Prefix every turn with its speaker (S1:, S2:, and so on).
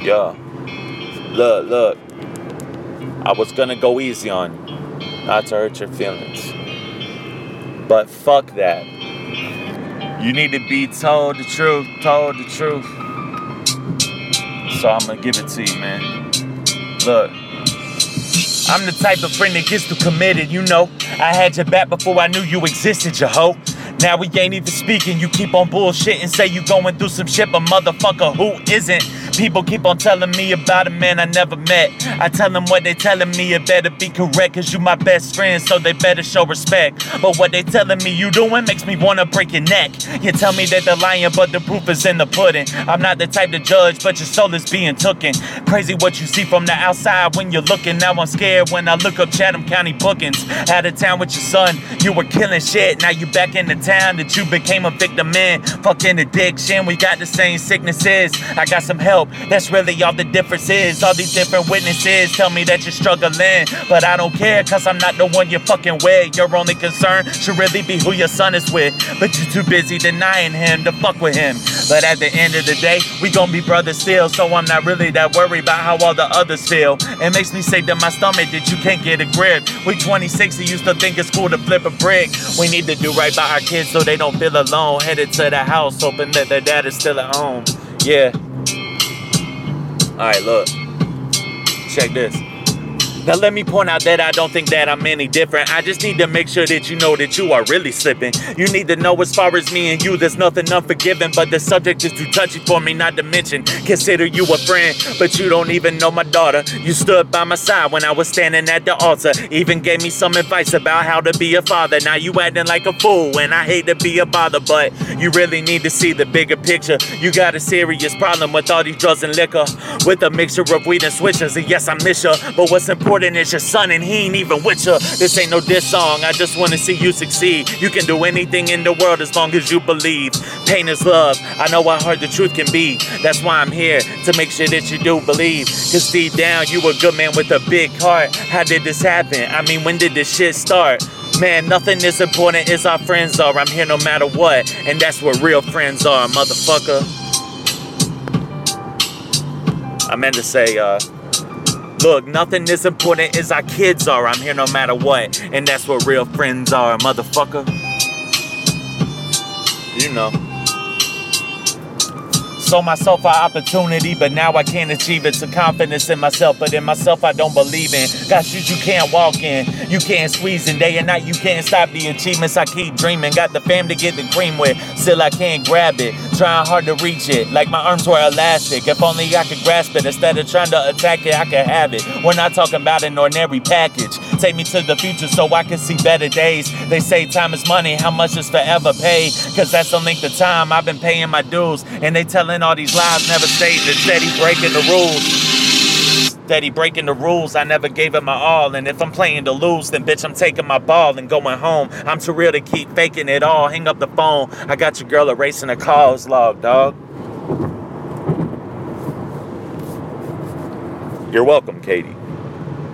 S1: Yeah. Look, look. I was gonna go easy on you, not to hurt your feelings. But fuck that. You need to be told the truth, told the truth. So I'm gonna give it to you, man. Look. I'm the type of friend that gets too committed, you know. I had your back before I knew you existed, you hoe. Now we ain't even speaking. You keep on bullshit and say you going through some shit, but motherfucker, who isn't? People keep on telling me about a man I never met. I tell them what they telling me, it better be correct, cause you my best friend, so they better show respect. But what they telling me you doing makes me wanna break your neck. You tell me that they're lying, but the proof is in the pudding. I'm not the type to judge, but your soul is being tooken. Crazy what you see from the outside when you're looking. Now I'm scared when I look up Chatham County bookings. Out of town with your son, you were killing shit. Now you back in the town that you became a victim in. Fucking addiction, we got the same sicknesses. I got some help, that's really all the difference is. All these different witnesses tell me that you're struggling. But I don't care, cause I'm not the one you're fucking with. Your only concern should really be who your son is with. But you're too busy denying him to fuck with him. But at the end of the day, we gon' be brothers still. So I'm not really that worried about how all the others feel. It makes me say to my stomach that you can't get a grip. We 26 and used to think it's cool to flip a brick. We need to do right by our kids so they don't feel alone. Headed to the house, hoping that their dad is still at home. Yeah. Alright, look. Check this. Now let me point out that I don't think that I'm any different. I just need to make sure that you know that you are really slipping. You need to know as far as me and you, there's nothing unforgiving. But the subject is too touchy for me not to mention. Consider you a friend, but you don't even know my daughter. You stood by my side when I was standing at the altar. Even gave me some advice about how to be a father. Now you acting like a fool, and I hate to be a bother, but you really need to see the bigger picture. You got a serious problem with all these drugs and liquor. With a mixture of weed and switches. And yes, I miss you, but what's important is your son, and he ain't even with you. This ain't no diss song, I just wanna see you succeed. You can do anything in the world as long as you believe. Pain is love, I know how hard the truth can be. That's why I'm here to make sure that you do believe. Cause deep down, you a good man with a big heart. How did this happen? I mean, when did this shit start? Man, nothing is important as our friends are. I'm here no matter what, and that's what real friends are, motherfucker. I meant to say, uh, look, nothing is important as our kids are. I'm here no matter what, and that's what real friends are, motherfucker. You know. Sold myself an opportunity, but now I can't achieve it. So confidence in myself, but in myself I don't believe in. Got shoes you can't walk in, you can't squeeze in. Day and night you can't stop the achievements I keep dreaming. Got the fam to get the cream with, still I can't grab it. Trying hard to reach it, like my arms were elastic. If only I could grasp it instead of trying to attack it, I could have it. We're not talking about an ordinary package. Take me to the future so I can see better days. They say time is money, how much is forever paid? Cause that's the length of time I've been paying my dues. And they telling all these lies, never stating steady breaking the rules. Steady breaking the rules, I never gave it my all. And if I'm playing to lose, then bitch, I'm taking my ball and going home. I'm too real to keep faking it all. Hang up the phone. I got your girl erasing the calls log, dog. You're welcome, Katie.